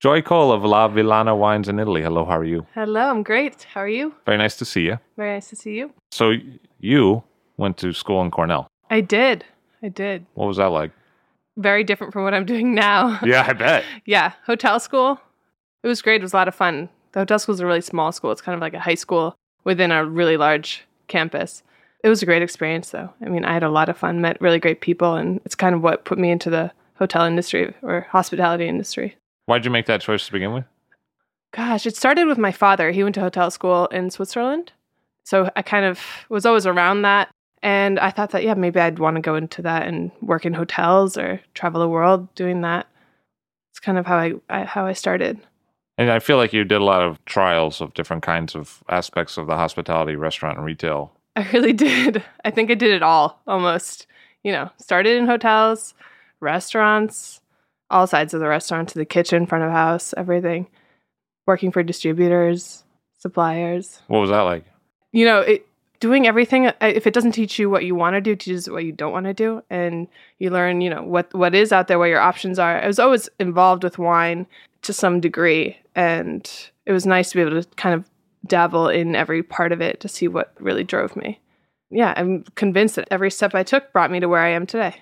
Joy Kull of La Villana Wines in Italy. Hello, how are you? Hello, I'm great. How are you? Very nice to see you. Very nice to see you. So, you went to school in Cornell. I did. I did. What was that like? Very different from what I'm doing now. Yeah, I bet. yeah, hotel school. It was great. It was a lot of fun. The hotel school is a really small school. It's kind of like a high school within a really large campus. It was a great experience, though. I mean, I had a lot of fun, met really great people, and it's kind of what put me into the hotel industry or hospitality industry. Why'd you make that choice to begin with? Gosh, it started with my father. He went to hotel school in Switzerland. So I kind of was always around that. And I thought that, yeah, maybe I'd want to go into that and work in hotels or travel the world doing that. It's kind of how I, I how I started. And I feel like you did a lot of trials of different kinds of aspects of the hospitality, restaurant, and retail. I really did. I think I did it all almost. You know, started in hotels, restaurants, all sides of the restaurant to the kitchen, front of house, everything. Working for distributors, suppliers. What was that like? You know, it, doing everything. uh, If it doesn't teach you what you want to do, it teaches what you don't want to do, and you learn, you know, what what is out there, what your options are. I was always involved with wine to some degree, and it was nice to be able to kind of dabble in every part of it to see what really drove me. Yeah, I'm convinced that every step I took brought me to where I am today.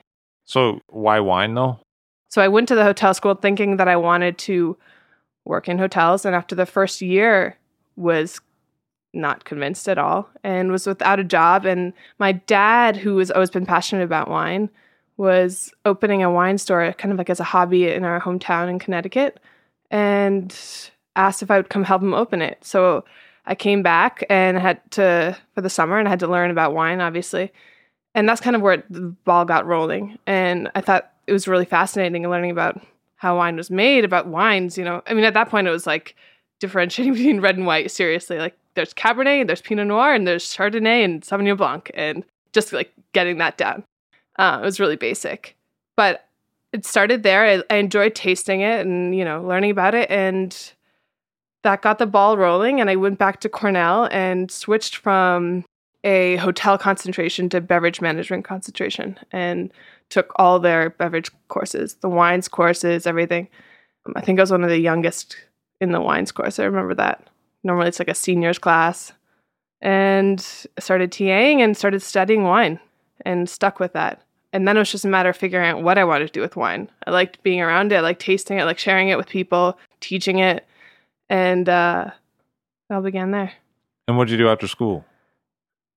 So, why wine though? So I went to the hotel school thinking that I wanted to work in hotels, and after the first year, was not convinced at all and was without a job. And my dad, who has always been passionate about wine, was opening a wine store kind of like as a hobby in our hometown in Connecticut and asked if I would come help him open it. So I came back and had to for the summer and I had to learn about wine, obviously. And that's kind of where the ball got rolling. And I thought it was really fascinating learning about how wine was made, about wines, you know. I mean, at that point it was like differentiating between red and white, seriously. Like there's Cabernet, and there's Pinot Noir, and there's Chardonnay and Sauvignon Blanc, and just like getting that down. Uh, it was really basic. But it started there. I, I enjoyed tasting it and, you know, learning about it. And that got the ball rolling. And I went back to Cornell and switched from a hotel concentration to beverage management concentration and took all their beverage courses, the wines courses, everything. I think I was one of the youngest in the wines course. I remember that. Normally it's like a seniors class. And I started TAing and started studying wine and stuck with that. And then it was just a matter of figuring out what I wanted to do with wine. I liked being around it, I liked tasting it, I liked sharing it with people, teaching it. And uh, it all began there. And what did you do after school?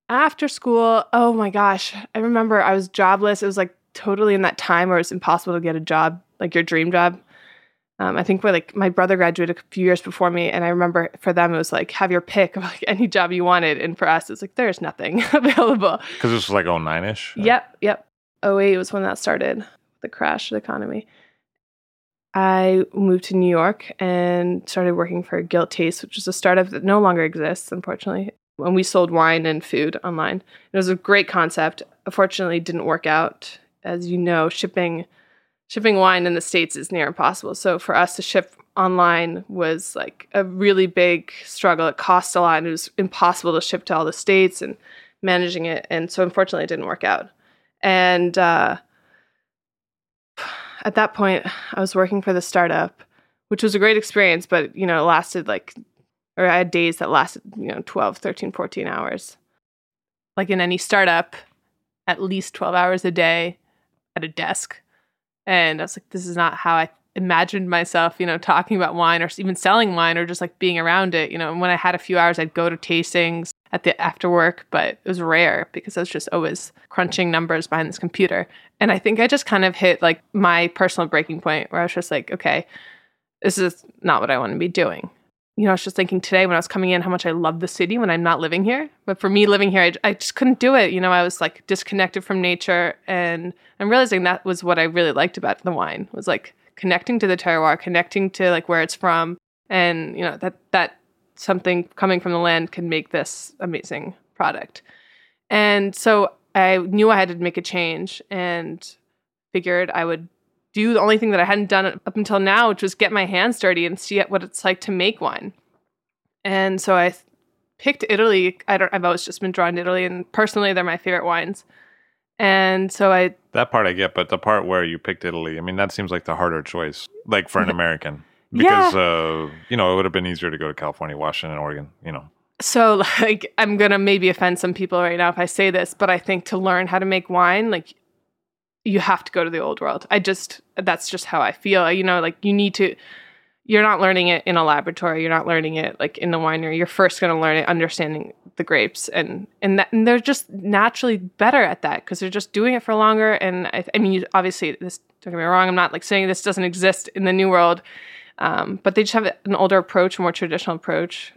After school, oh my gosh, I remember I was jobless. It was like totally in that time where it's impossible to get a job, like your dream job. Um, I think where like my brother graduated a few years before me, and I remember for them it was like have your pick of like any job you wanted, and for us it's like there's nothing available. Because this was like 09 ish. Yep, yep. 08 was when that started, the crash of the economy. I moved to New York and started working for Gilt Taste, which is a startup that no longer exists, unfortunately. When we sold wine and food online, it was a great concept. Unfortunately, it didn't work out. As you know, shipping shipping wine in the states is near impossible. So for us to ship online was like a really big struggle. It cost a lot, and it was impossible to ship to all the states and managing it. And so unfortunately, it didn't work out. And uh, at that point, I was working for the startup, which was a great experience, but you know, it lasted like, or I had days that lasted, you know, 12, 13, 14 hours. Like in any startup, at least 12 hours a day at a desk. And I was like, this is not how I imagined myself, you know, talking about wine or even selling wine or just like being around it. You know, and when I had a few hours, I'd go to tastings at the after work, but it was rare because I was just always crunching numbers behind this computer. And I think I just kind of hit like my personal breaking point where I was just like, okay, this is not what I want to be doing. You know, I was just thinking today when I was coming in how much I love the city when I'm not living here. But for me, living here, I, I just couldn't do it. You know, I was like disconnected from nature. And I'm realizing that was what I really liked about the wine was like connecting to the terroir, connecting to like where it's from. And, you know, that, that something coming from the land can make this amazing product. And so I knew I had to make a change and figured I would do the only thing that I hadn't done up until now, which was get my hands dirty and see what it's like to make wine. And so I picked Italy. I don't. I've always just been drawn to Italy, and personally, they're my favorite wines. And so I that part I get, but the part where you picked Italy, I mean, that seems like the harder choice, like for an American because yeah. uh, you know it would have been easier to go to California, Washington, Oregon. You know. So like I'm gonna maybe offend some people right now if I say this, but I think to learn how to make wine, like you have to go to the old world. I just that's just how I feel. You know, like you need to. You're not learning it in a laboratory. You're not learning it like in the winery. You're first going to learn it understanding the grapes, and and that and they're just naturally better at that because they're just doing it for longer. And I, I mean, obviously, this don't get me wrong. I'm not like saying this doesn't exist in the new world um, but they just have an older approach, a more traditional approach.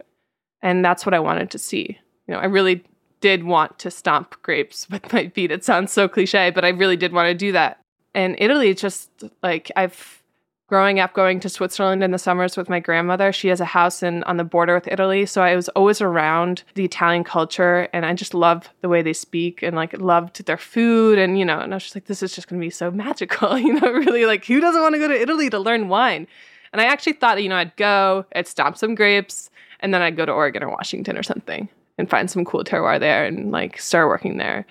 And that's what I wanted to see. You know, I really did want to stomp grapes with my feet. It sounds so cliche, but I really did want to do that. And Italy, just like I've growing up going to Switzerland in the summers with my grandmother. She has a house in on the border with Italy, so I was always around the Italian culture and I just love the way they speak and like loved their food and you know, and I was just like this is just going to be so magical, you know, really like who doesn't want to go to Italy to learn wine? And I actually thought, you know, I'd go, I'd stomp some grapes, and then I'd go to Oregon or Washington or something and find some cool terroir there and like start working there.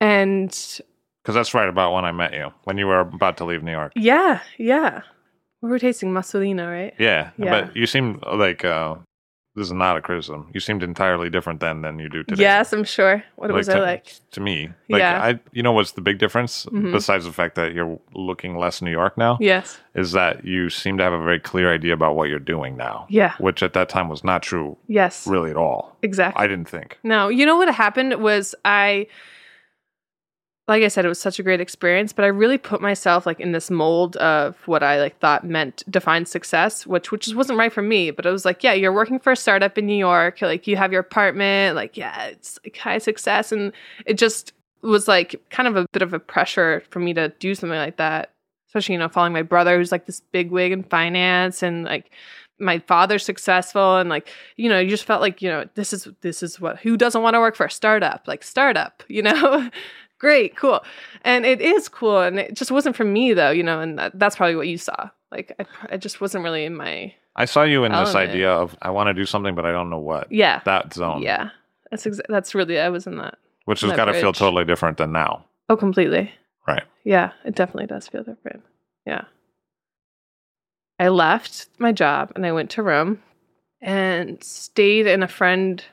And because that's right about when I met you, when you were about to leave New York. Yeah, yeah. We were tasting Masolino, right? Yeah, yeah. but you seem like uh, this is not a criticism. You seemed entirely different then than you do today. Yes, I'm sure. What like was to, I like? To me, like yeah. I, you know, what's the big difference mm-hmm. besides the fact that you're looking less New York now? Yes, is that you seem to have a very clear idea about what you're doing now. Yeah, which at that time was not true. Yes, really at all. Exactly. I didn't think. No, you know what happened was I like I said, it was such a great experience, but I really put myself like in this mold of what I like thought meant defined success, which which just wasn't right for me. But it was like, yeah, you're working for a startup in New York, like you have your apartment, like yeah, it's like high success, and it just was like kind of a bit of a pressure for me to do something like that, especially you know following my brother who's like this big wig in finance and like my father's successful and like you know you just felt like you know this is this is what who doesn't want to work for a startup like startup you know great, cool. And it is cool. And it just wasn't for me though, you know, and that, that's probably what you saw. Like I, I just wasn't really in my. I saw you in element. this idea of I want to do something, but I don't know what. Yeah. That zone. Yeah. That's exa- that's really, I was in that. Which has got to feel totally different than now. Oh, completely. Right. Yeah, it definitely does feel different. Yeah. I left my job and I went to Rome and stayed in a friend,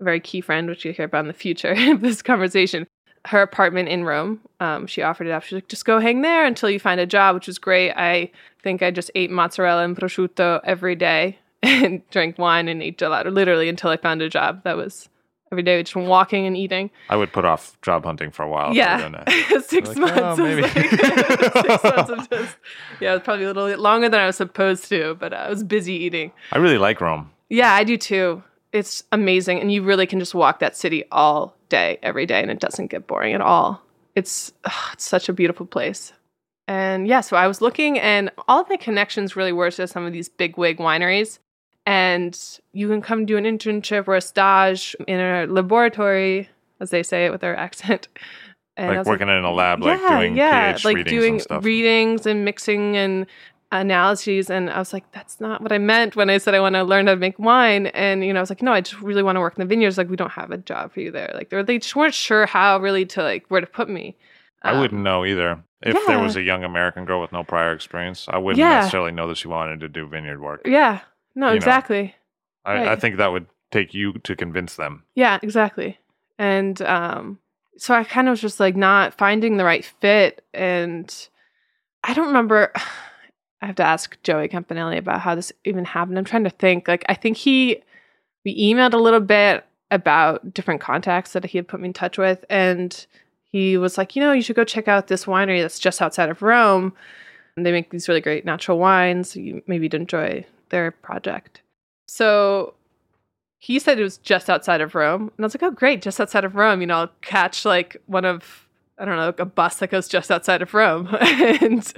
a very key friend, which you'll hear about in the future of this conversation, her apartment in Rome. Um, she offered it up. She's like, just go hang there until you find a job, which was great. I think I just ate mozzarella and prosciutto every day and drank wine and ate gelato, literally until I found a job. That was every day, just walking and eating. I would put off job hunting for a while. Yeah, six like, months. Oh, maybe. Like, six months of just yeah, it was probably a little longer than I was supposed to, but I was busy eating. I really like Rome. Yeah, I do too. It's amazing, and you really can just walk that city all day, every day, and it doesn't get boring at all. It's, ugh, it's such a beautiful place. And yeah, so I was looking, and all of my connections really were to some of these big wig wineries. And you can come do an internship or a stage in a laboratory, as they say it with their accent. And like working like, in a lab, like doing yeah, pH like readings doing and stuff. readings and mixing and analogies and I was like, that's not what I meant when I said I want to learn how to make wine. And you know, I was like, no, I just really want to work in the vineyards. Like, we don't have a job for you there. Like, they just weren't sure how really to like where to put me. I Um, wouldn't know either. If there was a young American girl with no prior experience, I wouldn't Yeah. necessarily know that she wanted to do vineyard work. Yeah. No, You exactly. I, I think that would take you to convince them. Yeah, exactly. And um so I kind of was just like not finding the right fit and I don't remember I have to ask Joey Campanale about how this even happened. I'm trying to think. Like I think he we emailed a little bit about different contacts that he had put me in touch with and he was like, "You know, you should go check out this winery that's just outside of Rome. And they make these really great natural wines. You maybe you'd enjoy their project." So he said it was just outside of Rome. And I was like, oh, great, just outside of Rome. You know, I'll catch like one of, I don't know, like a bus that goes just outside of Rome. and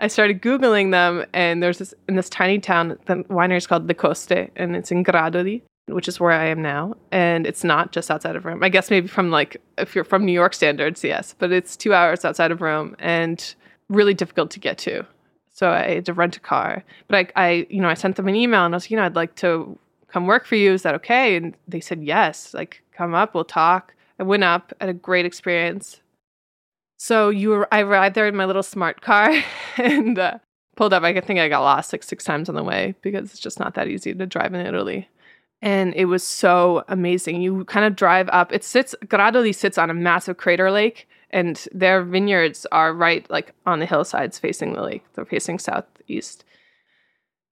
I started Googling them. And there's this, in this tiny town, the winery is called Le Coste, and it's in Gradoli, which is where I am now. And it's not just outside of Rome. I guess maybe from like, if you're from New York standards, yes, but it's two hours outside of Rome and really difficult to get to. So I had to rent a car. But I, I, you know, I sent them an email and I was, you know, I'd like to come work for you. Is that okay? And they said yes. Like, come up, we'll talk. I went up, had a great experience. So you, were, I arrived there in my little smart car and uh, pulled up. I think I got lost like six times on the way because it's just not that easy to drive in Italy. And it was so amazing. You kind of drive up. It sits. Gradoli sits on a massive crater lake, and their vineyards are right like on the hillsides facing the lake. They're facing southeast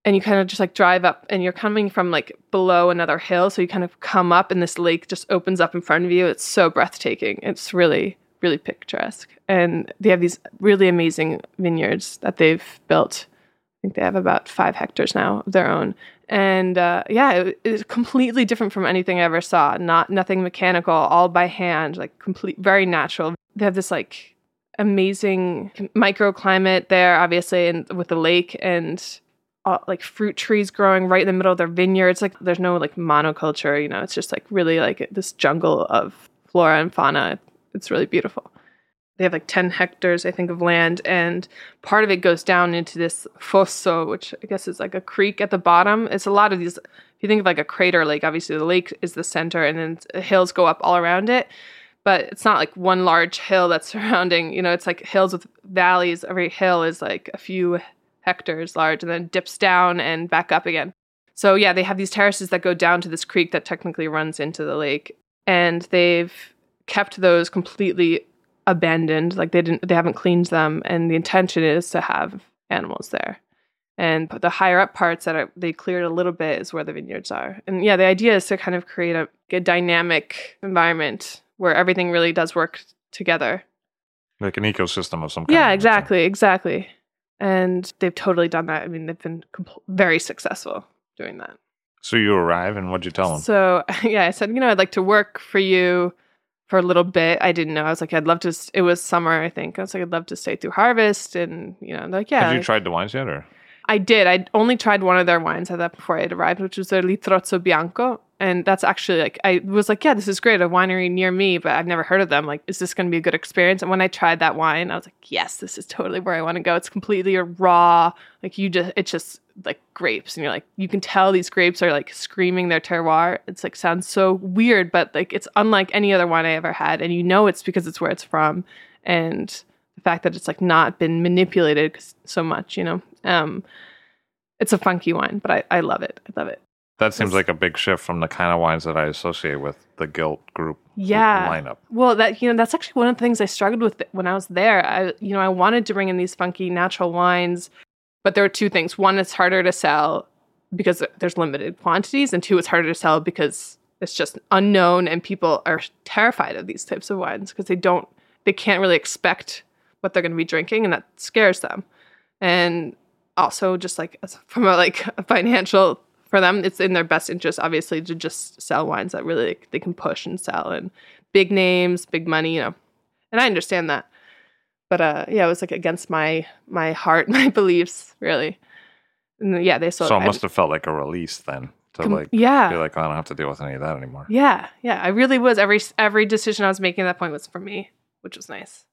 and you kind of just like drive up and you're coming from like below another hill so you kind of come up and this lake just opens up in front of you it's so breathtaking it's really really picturesque and they have these really amazing vineyards that they've built i think they have about five hectares now of their own and uh, yeah it, it's completely different from anything i ever saw not nothing mechanical all by hand like complete very natural they have this like amazing microclimate there obviously and with the lake and uh, like fruit trees growing right in the middle of their vineyards. Like there's no like monoculture, you know. It's just like really like this jungle of flora and fauna. It's really beautiful. They have like 10 hectares, I think, of land, and part of it goes down into this fosso, which I guess is like a creek at the bottom. It's a lot of these. If you think of like a crater lake, obviously the lake is the center, and then hills go up all around it. But it's not like one large hill that's surrounding. You know, it's like hills with valleys. Every hill is like a few hectares large and then dips down and back up again. So yeah, they have these terraces that go down to this creek that technically runs into the lake and they've kept those completely abandoned like they didn't they haven't cleaned them and the intention is to have animals there. And the higher up parts that are, they cleared a little bit is where the vineyards are. And yeah, the idea is to kind of create a, a dynamic environment where everything really does work together. Like an ecosystem of some kind. Yeah, exactly, exactly. And they've totally done that. I mean, they've been compl- very successful doing that. So you arrive and what'd you tell them? So, yeah, I said, you know, I'd like to work for you for a little bit. I didn't know. I was like, I'd love to. s- It was summer, I think. I was like, I'd love to stay through harvest, and you know, like, yeah, Have you like- tried the wines yet or? I did. I only tried one of their wines at that before I had arrived, which was their Litrozzo Bianco. And that's actually like, I was like, yeah, this is great. A winery near me, but I've never heard of them. Like, is this going to be a good experience? And when I tried that wine, I was like, yes, this is totally where I want to go. It's completely a raw, like, you just, it's just like grapes. And you're like, you can tell these grapes are like screaming their terroir. It's like, sounds so weird, but like, it's unlike any other wine I ever had. And you know, it's because it's where it's from. And the fact that it's like not been manipulated so much, you know? Um, it's a funky wine, but I, I love it. I love it. That seems It's- like a big shift from the kind of wines that I associate with the Gilt Groupe Yeah. lineup. Well, that you know, that's actually one of the things I struggled with when I was there. I you know, I wanted to bring in these funky natural wines, but there are two things. One, it's harder to sell because there's limited quantities, and two, it's harder to sell because it's just unknown and people are terrified of these types of wines because they don't they can't really expect what they're going to be drinking and that scares them. And also just like from a like a financial for them it's in their best interest obviously to just sell wines that really like, they can push and sell and big names big money you know and i understand that but uh yeah it was like against my my heart my beliefs really. And yeah they sold So it I- must have felt like a release then to com- like yeah. be like, oh, I don't have to deal with any of that anymore. yeah yeah. I really was every every decision i was making at that point was for me which was nice.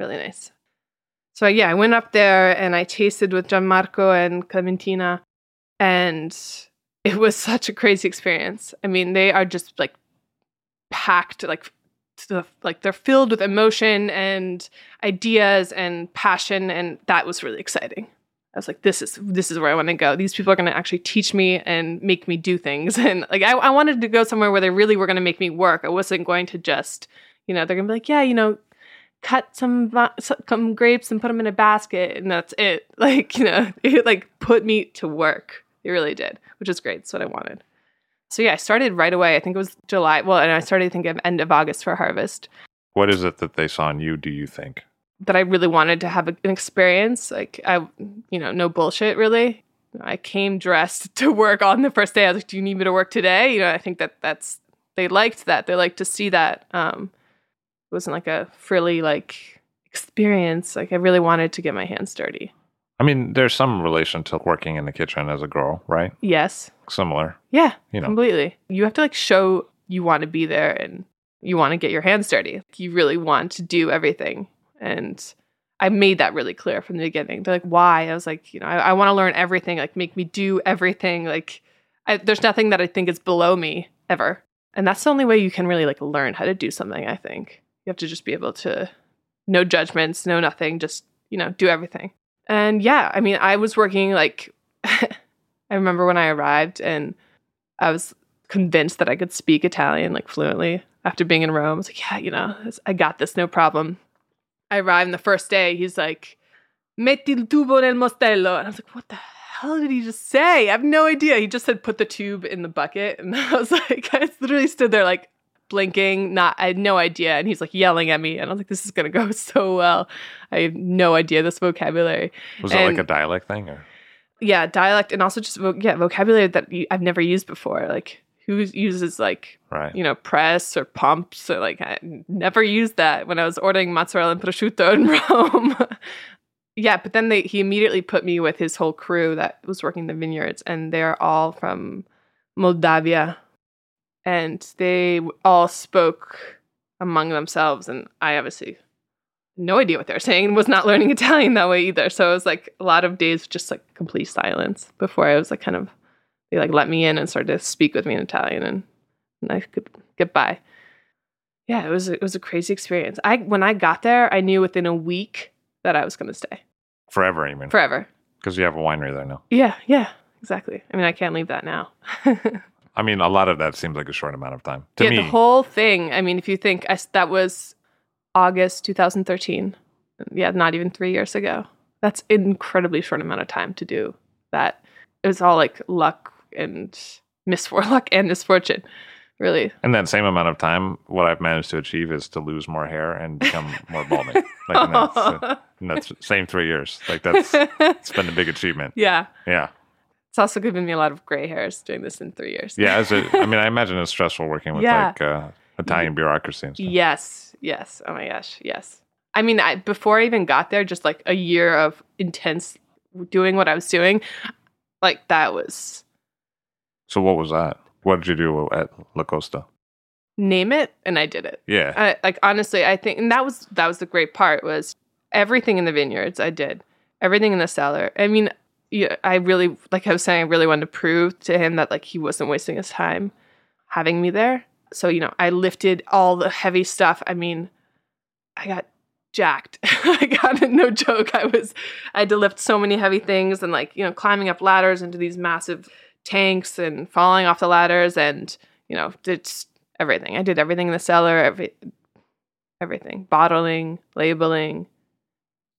Really nice. So yeah, I went up there and I tasted with Gianmarco and Clementina, and it was such a crazy experience. I mean, they are just like packed, like the, like they're filled with emotion and ideas and passion, and that was really exciting. I was like, this is this is where I want to go. These people are going to actually teach me and make me do things, and like I, I wanted to go somewhere where they really were going to make me work. I wasn't going to just, you know, they're going to be like, yeah, you know, cut some some grapes and put them in a basket, and that's it. Like you know, it like put me to work. It really did, which is great. That's what I wanted. So yeah, I started right away. I think it was July. Well, and I started thinking of end of August for harvest. What is it that they saw in you? Do you think that I really wanted to have a, an experience? Like I, you know, no bullshit. Really, I came dressed to work on the first day. I was like, "Do you need me to work today?" You know, I think that that's they liked that. They liked to see that. Um, it wasn't like a frilly like experience. Like I really wanted to get my hands dirty. I mean, there's some relation to working in the kitchen as a girl, right? Yes. Similar. Yeah. You know. Completely. You have to like show you want to be there and you want to get your hands dirty. You really want to do everything. And I made that really clear from the beginning. They're like, why? I was like, you know, I, I want to learn everything. Like, make me do everything. Like, I, there's nothing that I think is below me ever. And that's the only way you can really like learn how to do something, I think. You have to just be able to, no judgments, no nothing, just, you know, do everything. And yeah, I mean, I was working like, I remember when I arrived and I was convinced that I could speak Italian like fluently after being in Rome. I was like, yeah, you know, I got this, no problem. I arrived the first day. He's like, metti il tubo nel mostello. And I was like, what the hell did he just say? I have no idea. He just said, put the tube in the bucket. And I was like, I literally stood there like, blinking, not I had no idea. And he's like yelling at me. And I was like, this is gonna go so well. I have no idea this vocabulary. Was and, it like a dialect thing or yeah, dialect and also just vo- yeah, vocabulary that I've never used before. Like who uses like right. you know press or pumps or like I never used that when I was ordering mozzarella and prosciutto in Rome. yeah, but then they he immediately put me with his whole crew that was working the vineyards, and they're all from Moldavia, and they all spoke among themselves and i obviously no idea what they're saying was not learning italian that way either. So it was like a lot of days just like complete silence before i was like kind of they like let me in and started to speak with me in italian and, and i could get by. Yeah it was it was a crazy experience. I when i got there i knew within a week that i was going to stay. Forever you mean? Forever. Because you have a winery there now. Yeah yeah exactly. I mean i can't leave that now I mean, a lot of that seems like a short amount of time to yeah, me. The whole thing. I mean, if you think I, that was August 2013, yeah, not even three years ago. That's incredibly short amount of time to do that. It was all like luck and misfortune, luck and misfortune, really. In that same amount of time, what I've managed to achieve is to lose more hair and become more balding. Like in that, uh, in that same three years, like that's it's been a big achievement. Yeah. Yeah. It's also given me a lot of gray hairs doing this in three years. Yeah, as a, I mean, I imagine it's stressful working with yeah. like uh, Italian bureaucracy and stuff. Yes, yes. Oh my gosh, yes. I mean, I, before I even got there, just like a year of intense doing what I was doing, like that was. So what was that? What did you do at Le Coste? Name it, and I did it. Yeah. I, like honestly, I think, and that was that was the great part was everything in the vineyards I did, everything in the cellar. I mean, yeah, I really, like I was saying, I really wanted to prove to him that like he wasn't wasting his time having me there. So, you know, I lifted all the heavy stuff. I mean, I got jacked. I got it, no joke. I was, I had to lift so many heavy things and like, you know, climbing up ladders into these massive tanks and falling off the ladders and, you know, did everything. I did everything in the cellar, every, everything, bottling, labeling,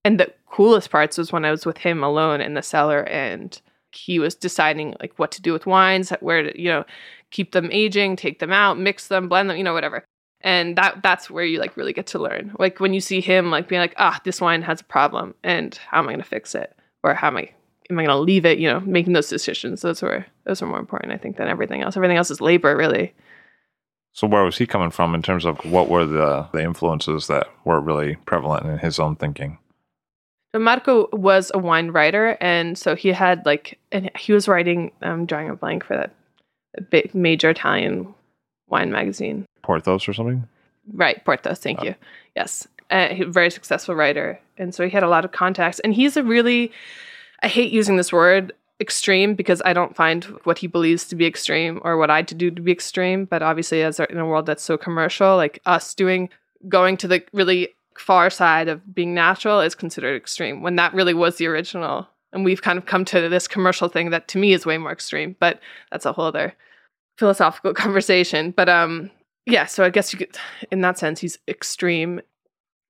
and the coolest parts was when I was with him alone in the cellar and he was deciding like what to do with wines, where to, you know, keep them aging, take them out, mix them, blend them, you know, whatever. And that that's where you like really get to learn. Like when you see him like being like, ah, this wine has a problem and how am I gonna fix it? Or how am I am I gonna leave it? You know, making those decisions. Those were those are more important, I think, than everything else. Everything else is labor, really. So where was he coming from in terms of what were the the influences that were really prevalent in his own thinking? Marco was a wine writer, and so he had like, and he was writing. I'm drawing a blank for that big major Italian wine magazine. Porthos or something. Right, Porthos. Thank oh. you. Yes, uh, he- very successful writer, and so he had a lot of contacts. And he's a really, I hate using this word extreme because I don't find what he believes to be extreme or what I to do to be extreme. But obviously, as in a world that's so commercial, like us doing going to the really far side of being natural is considered extreme when that really was the original. And we've kind of come to this commercial thing that to me is way more extreme, but that's a whole other philosophical conversation. But um yeah, so I guess you could in that sense he's extreme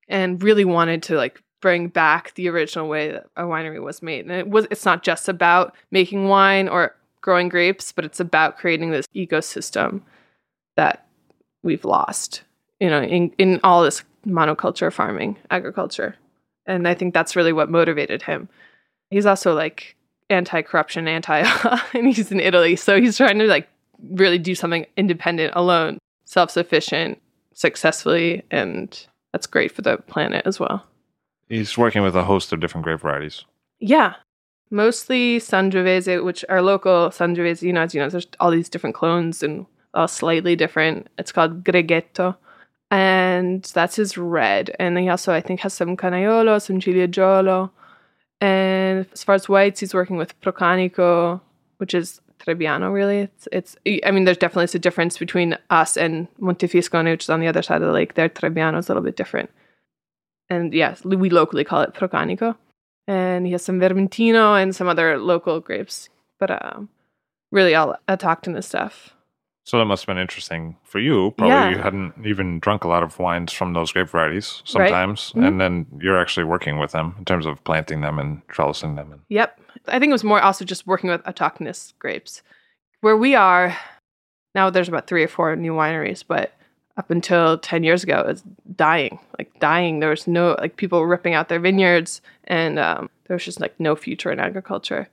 and really wanted to like bring back the original way that a winery was made. And it was it's not just about making wine or growing grapes, but it's about creating this ecosystem that we've lost, you know, in, in all this monoculture farming, agriculture. And I think that's really what motivated him. He's also like anti-corruption, anti and he's in Italy. So he's trying to like really do something independent alone, self-sufficient, successfully, and that's great for the planet as well. He's working with a host of different grape varieties. Yeah. Mostly Sangiovese, which are local Sangiovese, you know, as you know, there's all these different clones and all slightly different. It's called Greghetto. And that's his red. And he also, I think, has some Canaiolo, some Ciliegiolo. And as far as whites, he's working with Procanico, which is Trebbiano, really. It's, it's, I mean, there's definitely a difference between us and Montefiascone, which is on the other side of the lake. There, Trebbiano is a little bit different. And yes, we locally call it Procanico. And he has some Vermentino and some other local grapes, but um, really all autochthonous stuff. So that must have been interesting for you. Probably Yeah. you hadn't even drunk a lot of wines from those grape varieties sometimes, Mhm. and then you're actually working with them in terms of planting them and trellising them. And Yep. I think it was more also just working with autochthonous grapes. Where we are now, there's about three or four new wineries, but up until 10 years ago, it was dying, like dying. There was no, like people ripping out their vineyards, and um, there was just like no future in agriculture.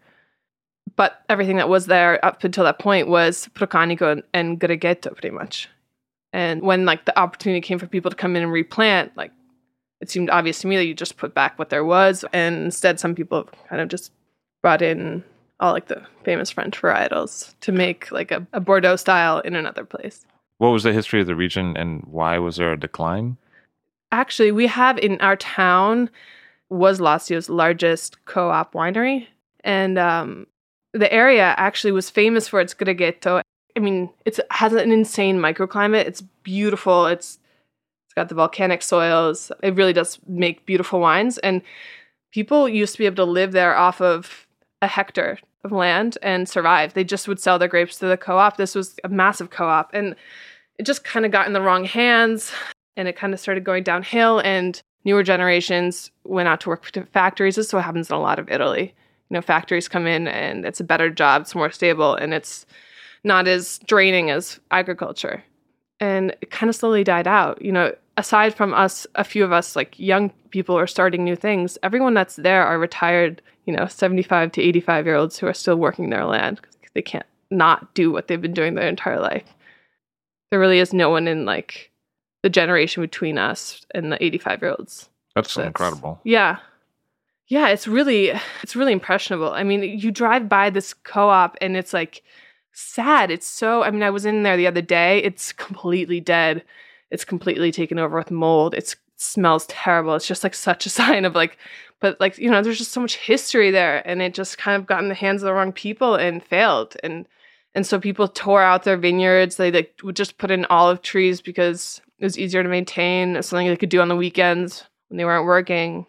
But everything that was there up until that point was Procanico and, and Greghetto, pretty much. And when like the opportunity came for people to come in and replant, like it seemed obvious to me that you just put back what there was, and instead some people kind of just brought in all like the famous French varietals to make like a, a Bordeaux style in another place. what was the history of the region, and why was there a decline? Actually, we have in our town was Lazio's largest co-op winery, and um, the area actually was famous for its Greghetto. I mean, it has an insane microclimate. It's beautiful. It's it's got the volcanic soils. It really does make beautiful wines, and people used to be able to live there off of a hectare of land and survive. They just would sell their grapes to the co-op. This was a massive co-op, and it just kind of got in the wrong hands and it kind of started going downhill and newer generations went out to work for factories this is what happens in a lot of italy you know factories come in and it's a better job it's more stable and it's not as draining as agriculture. And it kind of slowly died out you know aside from us a few of us like young people are starting new things everyone that's there are retired you know 75 to 85 year olds who are still working their land 'cause they can't not do what they've been doing their entire life. There really is no one in like the generation between us and the 85 year olds That's, That's- incredible. yeah yeah it's really it's really impressionable. I mean you drive by this co-op and it's like sad. It's so i mean i was in there the other day. It's completely dead. It's completely taken over with mold. It's, it smells terrible. It's just like such a sign of like but like you know there's just so much history there and it just kind of got in the hands of the wrong people and failed. And and so people tore out their vineyards. They like would just put in olive trees because it was easier to maintain. It's something they could do on the weekends when they weren't working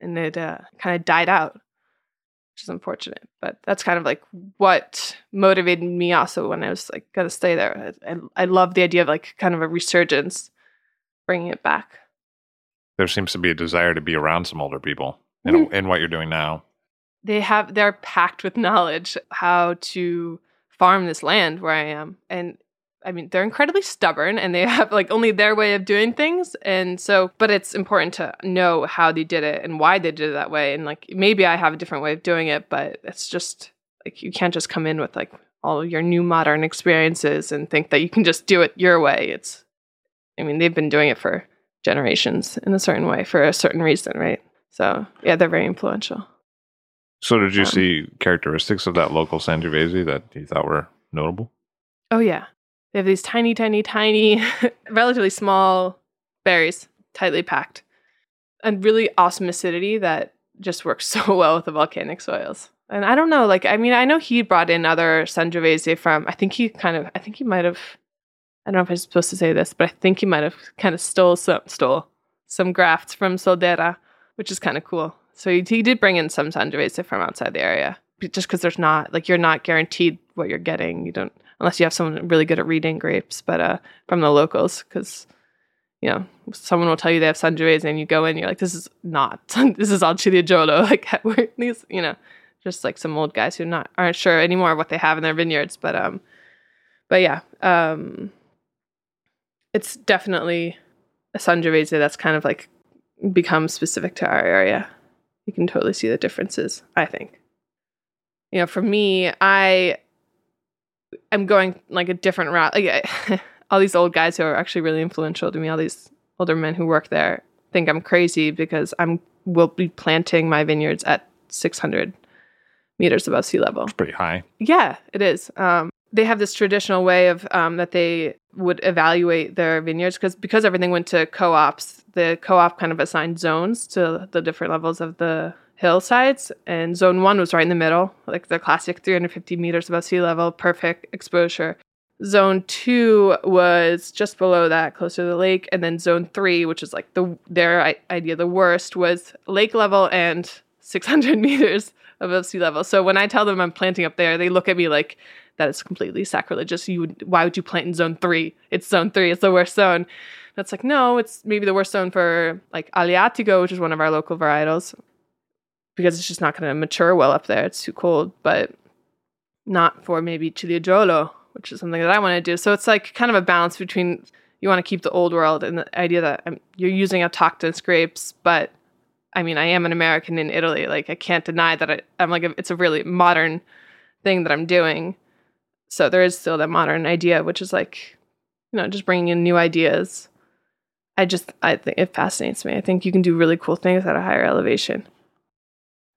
and it uh, kind of died out which is unfortunate but that's kind of like what motivated me also when i was like gonna stay there i, I, I love the idea of like kind of a resurgence bringing it back There seems to be a desire to be around some older people in, Mm-hmm. in what you're doing now. they have they're packed with knowledge how to farm this land where I am. And I mean, they're incredibly stubborn and they have like only their way of doing things. And so, but it's important to know how they did it and why they did it that way. And like, maybe I have a different way of doing it, but it's just like you can't just come in with like all your new modern experiences and think that you can just do it your way. It's, I mean, they've been doing it for generations in a certain way for a certain reason, right? So, yeah, they're very influential. So, did you Um, see characteristics of that local Sangiovese that you thought were notable? Oh yeah. They have these tiny, tiny, tiny, relatively small berries, tightly packed. and really awesome acidity that just works so well with the volcanic soils. And I don't know, like I mean, I know he brought in other Sangiovese from. I think he kind of, I think he might have. I don't know if I'm supposed to say this, but I think he might have kind of stole some stole some grafts from Soldera, which is kind of cool. So he, he did bring in some Sangiovese from outside the area, just because there's not like you're not guaranteed what you're getting. You don't unless you have someone really good at reading grapes, but uh, from the locals, because you know someone will tell you they have Sangiovese, and you go in, you're like, this is not, this is all Ciliegiolo. Like these, you know, just like some old guys who not aren't sure anymore what they have in their vineyards, but um, but yeah, um, it's definitely a Sangiovese that's kind of like become specific to our area. You can totally see the differences, I think. You know, for me, I am going like a different route. Like all these old guys who are actually really influential to me, all these older men who work there think I'm crazy because I'm will be planting my vineyards at 600 meters above sea level. It's pretty high. Yeah, it is. Um, they have this traditional way of um, that they would evaluate their vineyards because because everything went to co-ops. The co-op kind of assigned zones to the different levels of the hillsides, and zone one was right in the middle, like the classic 350 meters above sea level, perfect exposure. Zone two was just below that, closer to the lake, and then zone three, which is like the their idea the worst, was lake level and 600 meters above sea level. So when I tell them I'm planting up there, they look at me like that is completely sacrilegious. You would, why would you plant in zone three? It's zone three. It's the worst zone. That's like no, it's maybe the worst zone for like Aleatico, which is one of our local varietals, because it's just not going to mature well up there. It's too cold, but not for maybe Ciliegiolo, which is something that I want to do. So it's like kind of a balance between you want to keep the old world and the idea that um, you're using autochthonous grapes, but I mean, I am an American in Italy. Like, I can't deny that I, am like, a, it's a really modern thing that I'm doing. So there is still that modern idea, which is like, you know, just bringing in new ideas. I just, I think it fascinates me. I think you can do really cool things at a higher elevation.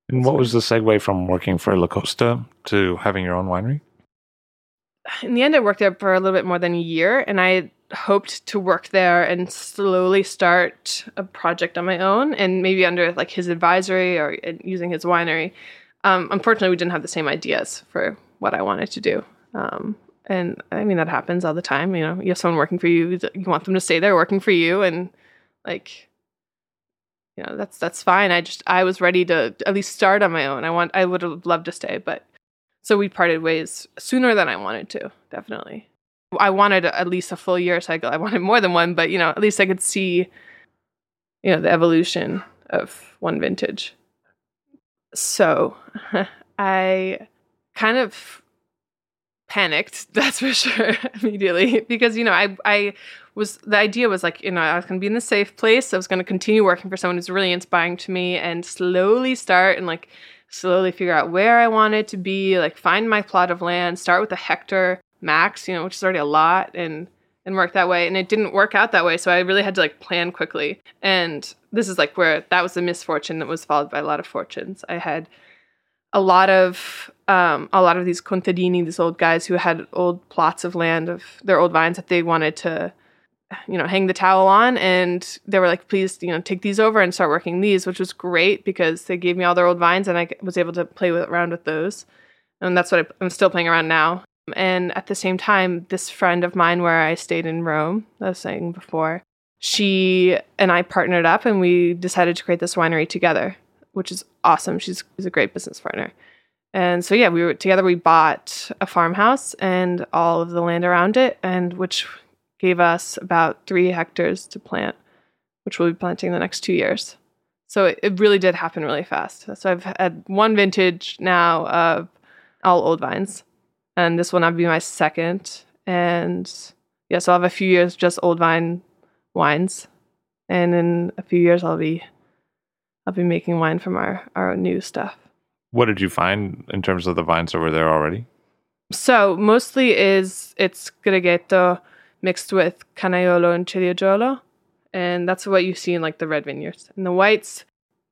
And what was the segue from working for Le Coste to having your own winery? In the end, I worked there for a little bit more than a year, and I hoped to work there and slowly start a project on my own and maybe under like his advisory or using his winery. Um, unfortunately, we didn't have the same ideas for what I wanted to do. Um, and I mean, that happens all the time. You know, you have someone working for you, you want them to stay there working for you. And like, you know, that's, that's fine. I just, I was ready to at least start on my own. I want, I would have loved to stay, but so we parted ways sooner than I wanted to, definitely. I wanted at least a full year cycle. I wanted more than one, but you know, at least I could see, you know, the evolution of one vintage. So I kind of panicked, that's for sure, immediately. Because, you know, I I was the idea was like, you know, I was gonna be in the safe place. I was gonna continue working for someone who's really inspiring to me and slowly start and like slowly figure out where I wanted to be, like find my plot of land, start with a hectare max, you know, which is already a lot and and work that way. And it didn't work out that way. So I really had to like plan quickly. And this is like where that was a misfortune that was followed by a lot of fortunes. I had a lot of um, a lot of these contadini, these old guys who had old plots of land of their old vines that they wanted to, you know, hang the towel on, and they were like, "Please, you know, take these over and start working these," which was great because they gave me all their old vines, and I was able to play with, around with those, and that's what I, I'm still playing around now. And at the same time, this friend of mine where I stayed in Rome, I was saying before, she and I partnered up and we decided to create this winery together, which is awesome. She's, she's a great business partner. And so yeah, we were together we bought a farmhouse and all of the land around it and which gave us about 3 hectares to plant, which we'll be planting the next 2 years. So it, it really did happen really fast. So I've had one vintage now of all old vines and this will now be my second. And yeah, so I'll have a few years just old vine wines, and in a few years I'll be I'll be making wine from our our new stuff. What did you find in terms of the vines were there already? So mostly is it's Greghetto mixed with Canaiolo and Ciliegiolo, and that's what you see in like the red vineyards. And the whites,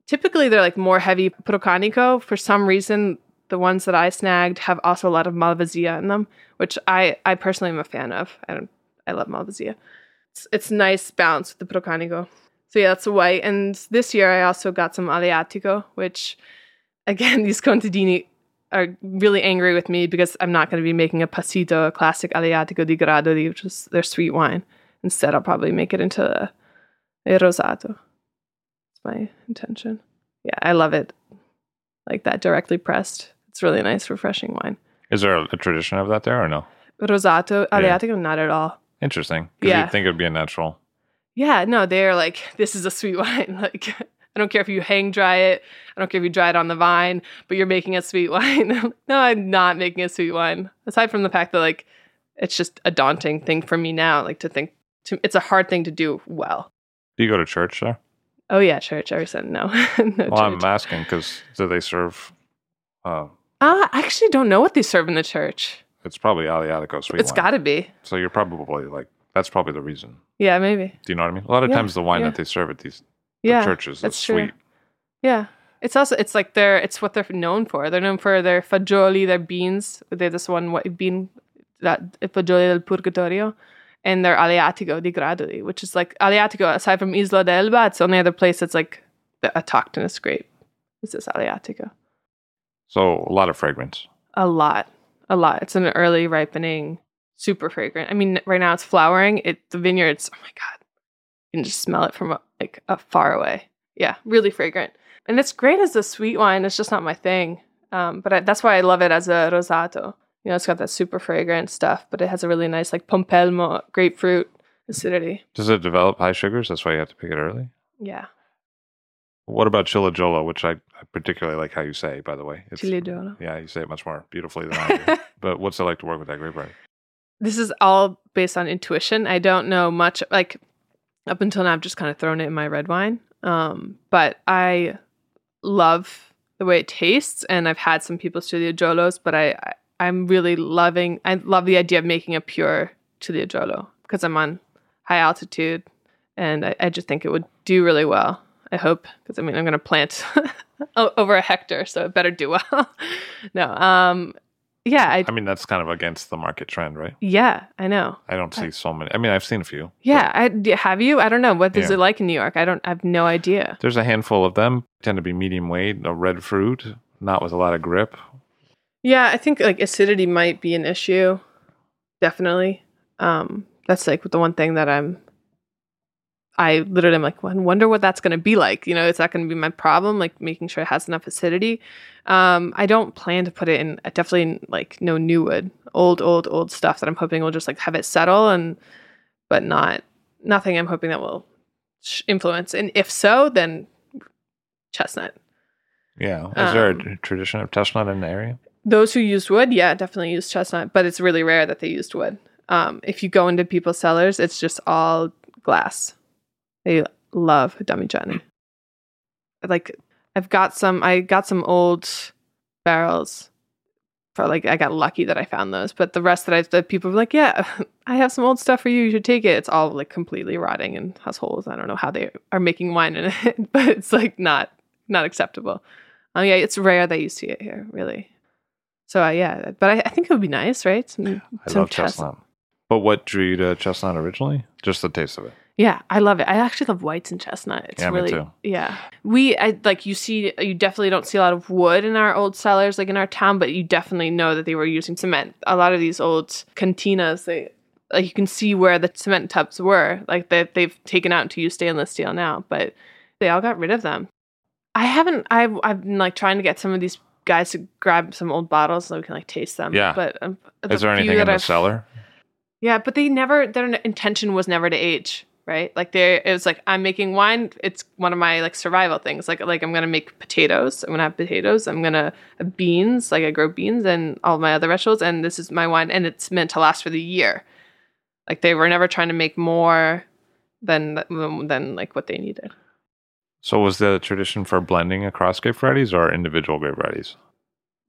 typically they're like more heavy Procanico. For some reason, the ones that I snagged have also a lot of Malvasia in them, which I, I personally am a fan of. I don't, I love Malvasia. It's, it's nice balance with the Procanico. So yeah, that's the white. And this year I also got some Aleatico, which again, these contadini are really angry with me because I'm not going to be making a passito, a classic Aleatico di Grado, which is their sweet wine. Instead, I'll probably make it into a, a rosato. It's my intention. Yeah, I love it. Like that directly pressed. It's really nice, refreshing wine. Is there a, a tradition of that there or no? Rosato, Aleatico, not at all. Interesting. Yeah. You'd think it would be a natural. Yeah, no, they're like, this is a sweet wine. Like, I don't care if you hang dry it. I don't care if you dry it on the vine, but you're making a sweet wine. no, I'm not making a sweet wine. Aside from the fact that like, it's just a daunting thing for me now. Like to think, to, it's a hard thing to do well. Do you go to church there? Oh yeah, church. every Sunday. no, no Well, I'm asking because do they serve? Uh, Uh, I actually don't know what they serve in the church. it's probably Aleatico sweet It's got to be. So you're probably like that's probably the reason. Yeah, maybe. Do you know what I mean? A lot of Yeah, times the wine yeah. that they serve at these the Yeah, churches that's true. sweet. Yeah. It's also it's like they're it's what they're known for. They're known for their fagioli, their beans. They have this one white bean that fagioli del purgatorio, and their aleatico di Gradoli, which is like aleatico. Aside from Isla d'Elba, it's the only other place that's like the autochthonous grape. Is this aleatico? So a lot of fragrance. A lot, a lot. It's an early ripening, super fragrant. I mean, right now it's flowering. It the vineyards. Oh my god, can just smell it from like a far away. Yeah, really fragrant, and it's great as a sweet wine. It's just not my thing. Um, but I, that's why I love it as a rosato. You know, it's got that super fragrant stuff, but it has a really nice like pompelmo grapefruit acidity. Does it develop high sugars? That's why you have to pick it early. Yeah, What about Ciliegiolo, which I, I particularly like how you say, by the way. It's, Chile Yeah, you say it much more beautifully than I do. but what's it like to work with that grape variety? this is all based on intuition. I don't know much. Like up until now, I've just kind of thrown it in my red wine. Um, but I love the way it tastes, and I've had some people Studio but I, I I'm really loving. I love the idea of making a pure Jolo because I'm on high altitude, and I, I just think it would do really well. I hope because I mean I'm going to plant over a hectare, so it better do well. no, um, yeah, I I mean, that's kind of against the market trend, right? yeah, I know. I don't see so many. I mean, I've seen a few. Yeah, I, have you? I don't know. What is Yeah. it like in New York? I don't. I have no idea. There's a handful of them. Tend to be medium weight, a red fruit, not with a lot of grip. Yeah, I think like acidity might be an issue. Definitely. Um, that's like the one thing that I'm. I literally am like, well, I wonder what that's going to be like. You know, is that going to be my problem? Like making sure it has enough acidity. Um, I don't plan to put it in. Definitely in, like no new wood, old, old, old stuff that I'm hoping will just like have it settle and, but not nothing. I'm hoping that will sh- influence. And if so, then chestnut. Yeah. Is there a Um, tradition of chestnut in the area? Those who used wood, yeah, definitely use chestnut, but it's really rare that they used wood. Um, if you go into people's cellars, it's just all glass. They love Damigiane. Like I've got some I got some old barrels for like I got lucky that I found those, but the rest that I that people were like, Yeah, I have some old stuff for you, you should take it. It's all like completely rotting and has holes. I don't know how they are making wine in it, but it's like not not acceptable. Oh yeah, it's rare that you see it here, really. So uh, yeah, but I, I think it would be nice, right? Some, I some love chestnut. But what drew you to chestnut originally? Just the taste of it. Yeah, I love it. I actually love whites and chestnut. It's Yeah, me really too. yeah. We I like you see you definitely don't see a lot of wood in our old cellars like in our town, but you definitely know that they were using cement. A lot of these old cantinas, they like you can see where the cement tubs were. Like that they've taken out to use stainless steel now, but they all got rid of them. I haven't I've I've been like trying to get some of these guys to grab some old bottles so we can like taste them. Yeah. But um, Is there anything in the I've- cellar? yeah, but they never their intention was never to age, right? Like they it was like I'm making wine, it's one of my like survival things. Like like I'm going to make potatoes, I'm going to have potatoes, I'm going to uh, have beans, like I grow beans and all my other vegetables and this is my wine and it's meant to last for the year. Like they were never trying to make more than than like what they needed. So was there the tradition for blending across grape varieties or individual grape varieties?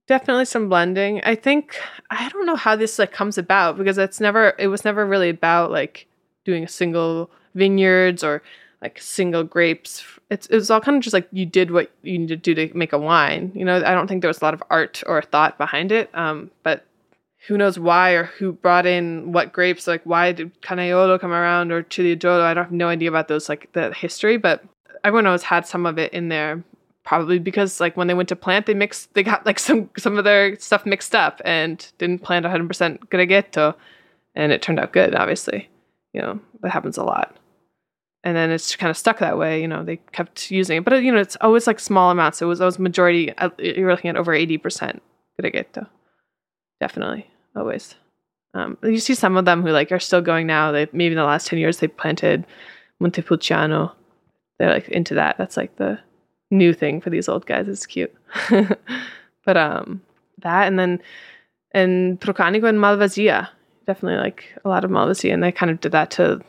Definitely some blending. I think I don't know how this like comes about because it's never it was never really about like doing a single vineyards or like single grapes. It's it was all kind of just like you did what you need to do to make a wine. You know, I don't think there was a lot of art or thought behind it. Um, but who knows why or who brought in what grapes. Like why did Canaiolo come around or Ciliegiolo? I don't have no idea about those like the history, but everyone always had some of it in there. Probably because like when they went to plant, they mixed they got like some some of their stuff mixed up and didn't plant 100% Grechetto, and it turned out good. Obviously, you know that happens a lot and then it's kind of stuck that way. You know, they kept using it, but you know, it's always like small amounts. It was always majority. Uh, you're looking at over eighty percent Grechetto, definitely, always. Um, you see some of them who like are still going now. They maybe in the last ten years they planted Montepulciano. They're like into that. That's like the new thing for these old guys. It's cute, but um, that and then and Procanico and Malvasia, definitely like a lot of Malvasia, and they kind of did that to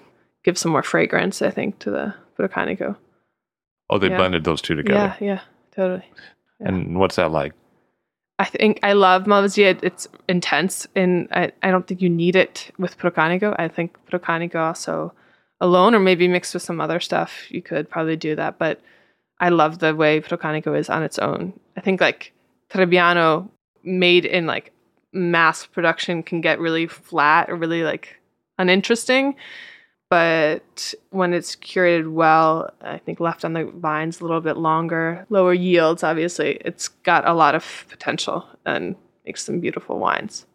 give some more fragrance, I think, to the Procanico. Oh, they Yeah. blended those two together. Yeah, yeah, totally. yeah. And what's that like? I think I love Malvasia. It's intense, and I, I don't think you need it with Procanico. I think Procanico also alone, or maybe mixed with some other stuff, you could probably do that. But I love the way Procanico is on its own. I think like Trebbiano made in like mass production can get really flat or really like uninteresting. But when it's curated well, I think left on the vines a little bit longer, lower yields, obviously, it's got a lot of potential and makes some beautiful wines.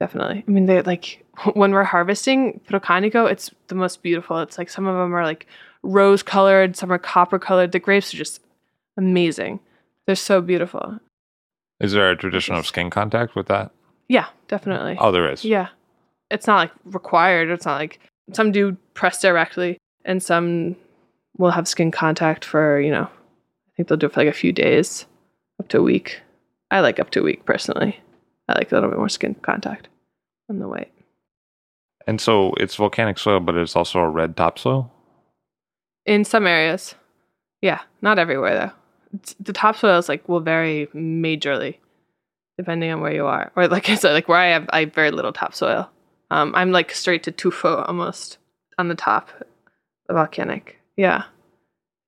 Definitely. I mean, they like when we're harvesting Procanico, it's the most beautiful. It's like some of them are like rose colored, some are copper colored. The grapes are just amazing. They're so beautiful. Is there a tradition of skin contact with that? Yeah, definitely. Oh, there is. Yeah. It's not like required. It's not like some do press directly and some will have skin contact for, you know, I think they'll do it for like a few days, up to a week. I like up to a week personally. I like a little bit more skin contact on the white. And so it's volcanic soil, but it's also a red topsoil. In some areas. Yeah, not everywhere though. It's, the topsoils like will vary majorly depending on where you are. Or like I said, like where I have I have very little topsoil. Um, I'm like straight to tufo almost on the top, the volcanic. Yeah,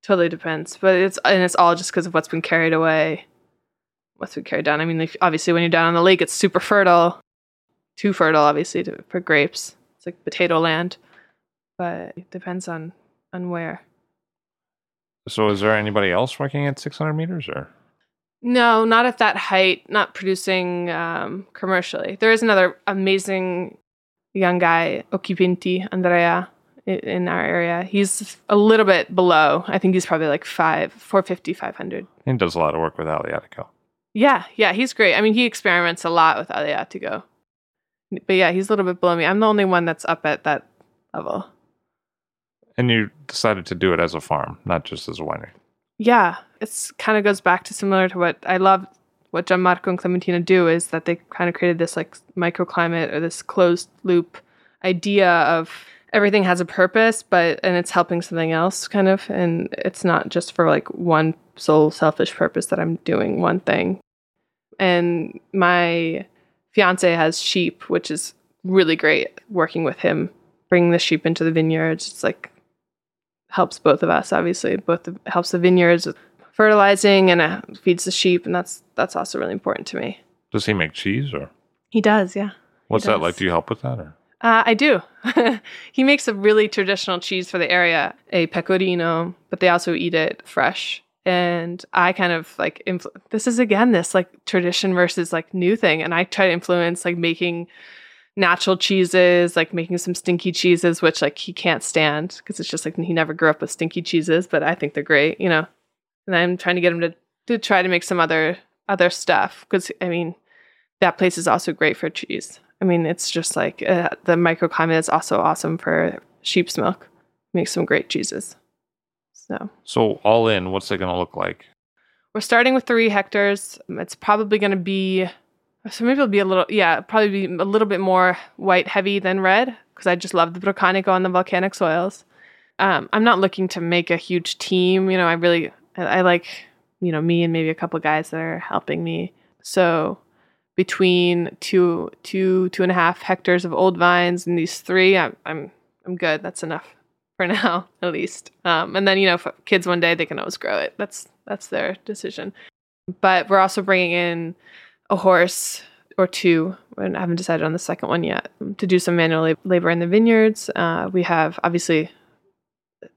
totally depends. But it's and it's all just because of what's been carried away, what's been carried down. I mean, like, obviously when you're down on the lake, it's super fertile, too fertile, obviously to, for grapes. It's like potato land, but it depends on on where. So is there anybody else working at 600 meters or? No, not at that height, not producing um, commercially. There is another amazing young guy, Occhipinti Andrea, in our area. He's a little bit below. I think he's probably like five, 450, 500. He does a lot of work with Aleatico. Yeah, yeah, he's great. I mean, he experiments a lot with Aleatico. But yeah, he's a little bit below me. I'm the only one that's up at that level. And you decided to do it as a farm, not just as a winery. Yeah, it's kind of goes back to similar to what I love what Gianmarco and Clementina do is that they kind of created this like microclimate or this closed loop idea of everything has a purpose, but and it's helping something else kind of and it's not just for like one sole selfish purpose that I'm doing one thing. And my fiance has sheep, which is really great working with him, bringing the sheep into the vineyards. It's like helps both of us obviously both the, helps the vineyards fertilizing and uh, feeds the sheep and that's that's also really important to me. Does he make cheese or? He does yeah. What's that like? Do you help with that or? uh, i do. He makes a really traditional cheese for the area a pecorino but they also eat it fresh. And i kind of like influ- this is again this like tradition versus like new thing. And i try to influence like making natural cheeses, like making some stinky cheeses, which like he can't stand because it's just like he never grew up with stinky cheeses, but I think they're great, you know. And I'm trying to get him to to try to make some other other stuff because I mean that place is also great for cheese. I mean it's just like uh, the microclimate is also awesome for sheep's milk. Makes some great cheeses. So So all in, what's it going to look like? we're starting with three hectares. It's probably going to be, so maybe it'll be a little, yeah, probably be a little bit more white heavy than red because I just love the Procanico on the volcanic soils. Um, I'm not looking to make a huge team. You know, I really, I, I like, you know, me and maybe a couple guys that are helping me. So between two, two, two and a half hectares of old vines and these three, I'm, I'm, I'm good. That's enough for now, at least. Um, and then you know, kids one day they can always grow it. That's that's their decision. But we're also bringing in a horse or two. and I haven't decided on the second one yet. To do some manual labor in the vineyards. Uh, we have obviously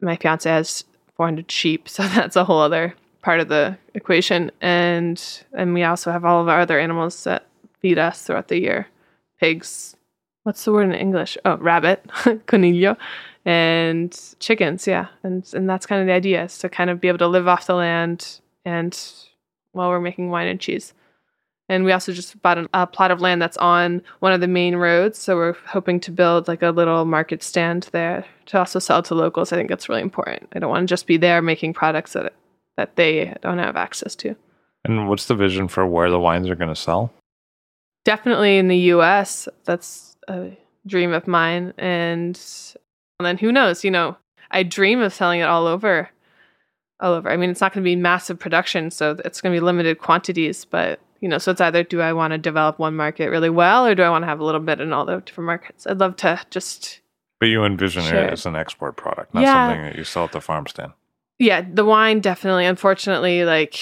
my fiance has 400 sheep, so that's a whole other part of the equation. And and we also have all of our other animals that feed us throughout the year. Pigs, what's the word in English? Oh, rabbit, coniglio, and chickens. Yeah, and and that's kind of the idea is to kind of be able to live off the land and while we're making wine and cheese. And we also just bought an, a plot of land that's on one of the main roads. So we're hoping to build like a little market stand there to also sell to locals. I think that's really important. I don't want to just be there making products that that they don't have access to. And what's the vision for where the wines are going to sell? Definitely in the US. That's a dream of mine. And, and then who knows, you know, I dream of selling it all over. All over. I mean, it's not going to be massive production, so it's going to be limited quantities, but you know, so it's either do I want to develop one market really well or do I want to have a little bit in all the different markets? I'd love to just. But you envision share. it as an export product, not yeah. something that you sell at the farm stand. Yeah, the wine definitely. Unfortunately, like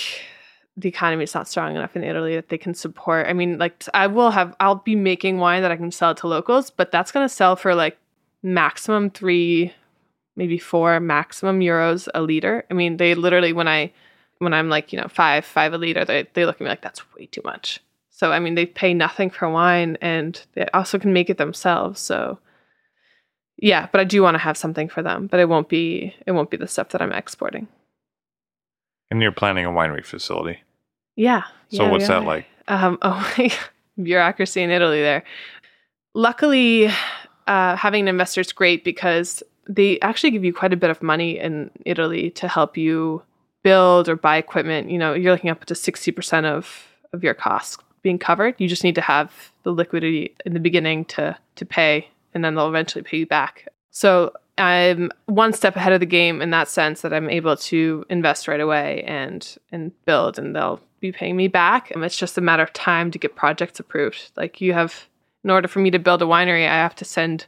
the economy is not strong enough in Italy that they can support. I mean, like I will have, I'll be making wine that I can sell to locals, but that's going to sell for like maximum three, maybe four maximum euros a liter. I mean, they literally when I when I'm like, you know, five, five a liter, they, they look at me like, that's way too much. So, I mean, they pay nothing for wine and they also can make it themselves. So, yeah, but I do want to have something for them, but it won't be, it won't be the stuff that I'm exporting. And you're planning a winery facility. Yeah. So yeah, what's that like? Um, oh my bureaucracy in Italy there. Luckily, uh, having an investor is great because they actually give you quite a bit of money in Italy to help you build or buy equipment, you know, you're looking up to 60% of, of your costs being covered. You just need to have the liquidity in the beginning to to pay and then they'll eventually pay you back. So I'm one step ahead of the game in that sense that I'm able to invest right away and and build and they'll be paying me back. And it's just a matter of time to get projects approved. Like you have in order for me to build a winery, I have to send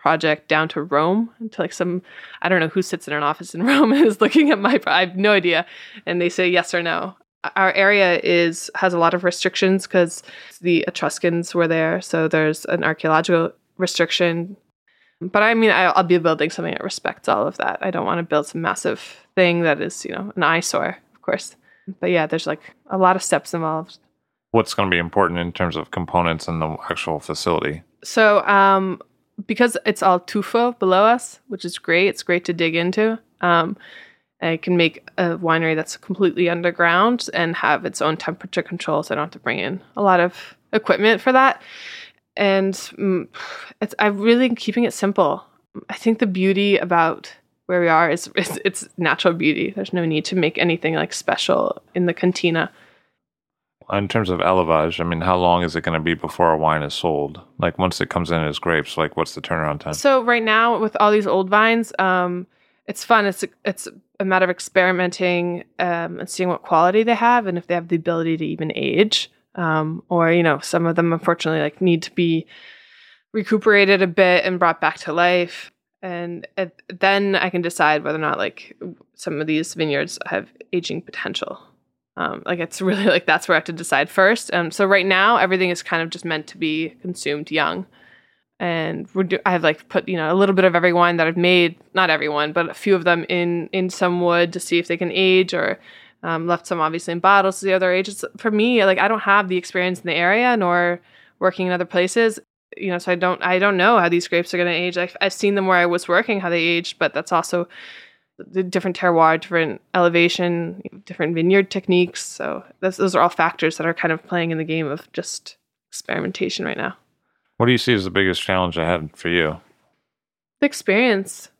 project down to Rome to like some I don't know who sits in an office in Rome and is looking at my I have no idea and they say yes or no. Our area is has a lot of restrictions because the Etruscans were there, so there's an archaeological restriction. But I mean, I'll be building something that respects all of that. I don't want to build some massive thing that is, you know, an eyesore, of course. But yeah, there's like a lot of steps involved. What's going to be important in terms of components and the actual facility? So, um, because it's all tufo below us, which is great. It's great to dig into. Um, I can make a winery that's completely underground and have its own temperature control, so I don't have to bring in a lot of equipment for that. And mm, it's I'm really keeping it simple. I think the beauty about where we are is, is it's natural beauty. There's no need to make anything like special in the cantina in terms of élevage, I mean, how long is it going to be before a wine is sold? Like once it comes in as grapes, like what's the turnaround time? So right now with all these old vines, um, it's fun. It's it's a matter of experimenting um, and seeing what quality they have and if they have the ability to even age. Um, or you know, some of them unfortunately like need to be recuperated a bit and brought back to life. And then I can decide whether or not like some of these vineyards have aging potential. Um, like it's really like that's where I have to decide first. Um, so right now everything is kind of just meant to be consumed young, and we're do- I have like put you know a little bit of every wine that I've made, not everyone, but a few of them in in some wood to see if they can age, or um, left some obviously in bottles to the other ages. For me, like I don't have the experience in the area nor working in other places you know so i don't i don't know how these grapes are going to age I've, I've seen them where i was working how they aged but that's also the different terroir, different elevation, different vineyard techniques. So this, those are all factors that are kind of playing in the game of just experimentation right now. What do you see as the biggest challenge ahead for you? The experience.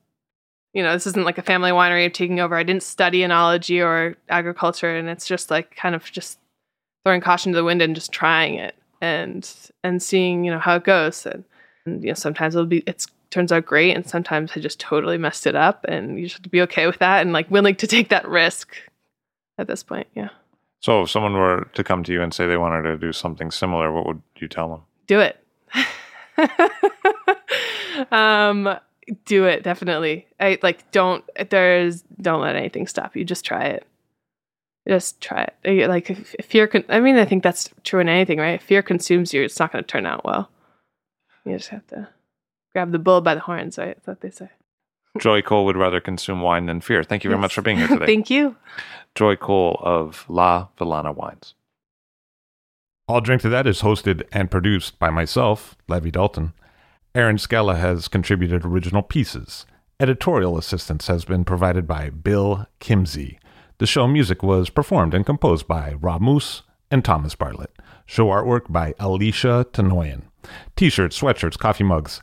You know, this isn't like a family winery I'm taking over. I didn't study enology or agriculture, and it's just like kind of just throwing caution to the wind and just trying it and and seeing you know how it goes. And, and you know, sometimes it'll be it's turns out great and sometimes I just totally messed it up and you just have to be okay with that and like willing to take that risk at this point. Yeah. So if someone were to come to you and say they wanted to do something similar, what would you tell them? Do it. um do it definitely. I like don't there's don't let anything stop you. Just try it. just try it. Like if, if fear, con- I mean, I think that's true in anything, right? If fear consumes you, it's not going to turn out well. You just have to grab the bull by the horns, right? That's what they say. Joy Kull would rather consume wine than fear. Thank you very yes. much for being here today. Thank you. Joy Kull of La Villana Wines. I'll Drink to That is hosted and produced by myself, Levi Dalton. Erin Scala has contributed original pieces. Editorial assistance has been provided by Bill Kimsey. The show music was performed and composed by Rob Moose and Thomas Bartlett. Show artwork by Alicia Tenoyan. T-shirts, sweatshirts, coffee mugs,